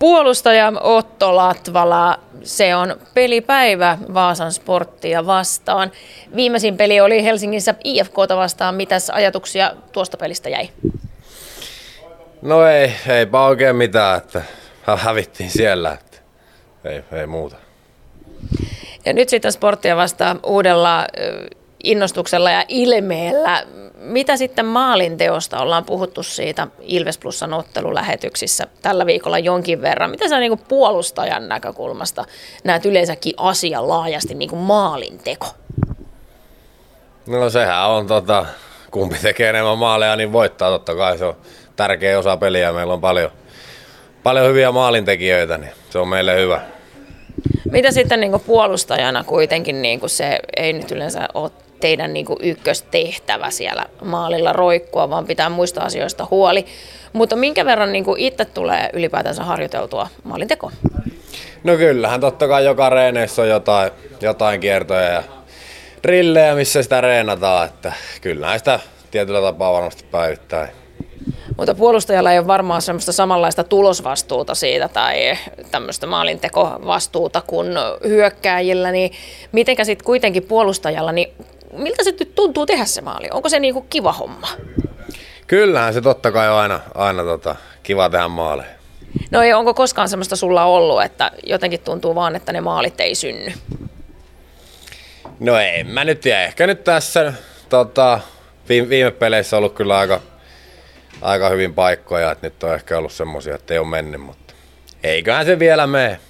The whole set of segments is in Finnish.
Puolustaja Otto Latvala, se on pelipäivä Vaasan sporttia vastaan. Viimeisin peli oli Helsingissä IFKta vastaan. Mitäs ajatuksia tuosta pelistä jäi? No ei, eipä oikein mitään, että hävittiin siellä, että ei, ei muuta. Ja nyt sitten sporttia vastaan uudella innostuksella ja ilmeellä. Mitä sitten maalinteosta ollaan puhuttu siitä Ilves Plusan ottelulähetyksissä tällä viikolla jonkin verran? Mitä sä niin kuin puolustajan näkökulmasta näet yleensäkin asia laajasti niin kuin maalinteko? No sehän on, tota, kumpi tekee enemmän maaleja, niin voittaa totta kai. Se on tärkeä osa peliä. Meillä on paljon, paljon hyviä maalintekijöitä, niin se on meille hyvä. Mitä sitten niin kuin puolustajana kuitenkin niin kuin se ei nyt yleensä ole teidän niin kuin ykköstehtävä siellä maalilla roikkua, vaan pitää muista asioista huoli. Mutta minkä verran niin kuin itse tulee ylipäätänsä harjoiteltua maalintekoa? No kyllähän totta kai joka reeneissä on jotain, jotain kiertoja ja drillejä, missä sitä reenataan, että kyllä sitä tietyllä tapaa varmasti päivittäin. Mutta puolustajalla ei ole varmaan semmoista samanlaista tulosvastuuta siitä tai tämmöistä maalintekovastuuta kuin hyökkääjillä, niin mitenkä sitten kuitenkin puolustajalla, niin miltä se nyt tuntuu tehdä se maali? Onko se niinku kiva homma? Kyllähän se totta kai on aina, aina tota, kiva tehdä maaleja. No ei, onko koskaan semmoista sulla ollut, että jotenkin tuntuu vaan, että ne maalit ei synny? No ei, mä nyt tiedä. Ehkä nyt tässä tota, viime, viime peleissä ollut kyllä aika, aika hyvin paikkoja, että nyt on ehkä ollut semmoisia, että ei ole mennyt, mutta eiköhän se vielä mene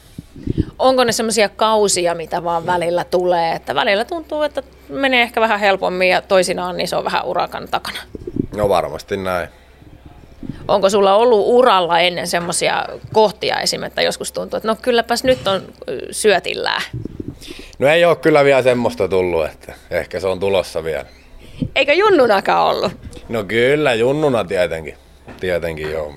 onko ne semmoisia kausia, mitä vaan välillä tulee, että välillä tuntuu, että menee ehkä vähän helpommin ja toisinaan niin se on vähän urakan takana? No varmasti näin. Onko sulla ollut uralla ennen semmoisia kohtia esim. että joskus tuntuu, että no kylläpäs nyt on syötillään? No ei ole kyllä vielä semmoista tullut, että ehkä se on tulossa vielä. Eikä junnunakaan ollut? No kyllä, junnuna tietenkin. Tietenkin joo.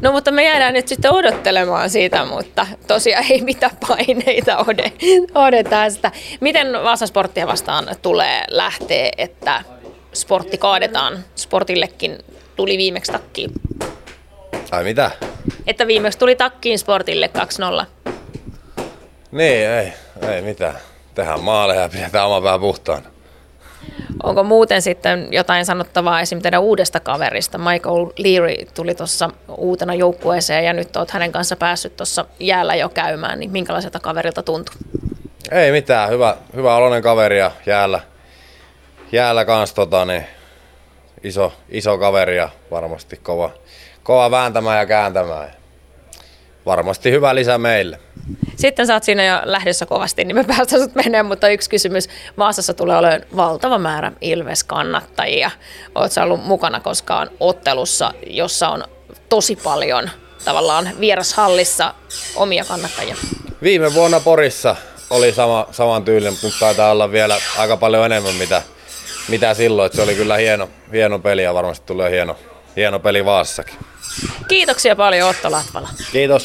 No mutta me jäädään nyt sitten odottelemaan siitä, mutta tosiaan ei mitään paineita ode, ode tästä. Miten Vaasasporttia vastaan tulee lähteä, että sportti kaadetaan? Sportillekin tuli viimeksi takkiin. Ai mitä? Että viimeksi tuli takkiin sportille 2-0. Niin, ei, ei mitään. Tehdään maaleja ja pidetään oma pää puhtaana. Onko muuten sitten jotain sanottavaa esim. teidän uudesta kaverista? Michael Leary tuli tuossa uutena joukkueeseen ja nyt olet hänen kanssa päässyt tuossa jäällä jo käymään, niin minkälaiselta kaverilta tuntuu? Ei mitään, hyvä, hyvä oloinen kaveri ja jäällä, jäällä kans tota, niin, iso, iso kaveri ja varmasti kova, kova vääntämään ja kääntämään. Varmasti hyvä lisä meille. Sitten sä oot siinä jo lähdössä kovasti, niin me päästään sut menee, mutta yksi kysymys. Vaasassa tulee olemaan valtava määrä Ilves-kannattajia. Oot sä ollut mukana koskaan ottelussa, jossa on tosi paljon tavallaan vierashallissa omia kannattajia? Viime vuonna Porissa oli sama, saman tyylin, mutta taitaa olla vielä aika paljon enemmän mitä, mitä silloin. Että se oli kyllä hieno, hieno peli ja varmasti tulee hieno, hieno peli Vaassakin. Kiitoksia paljon Otto Latvala. Kiitos.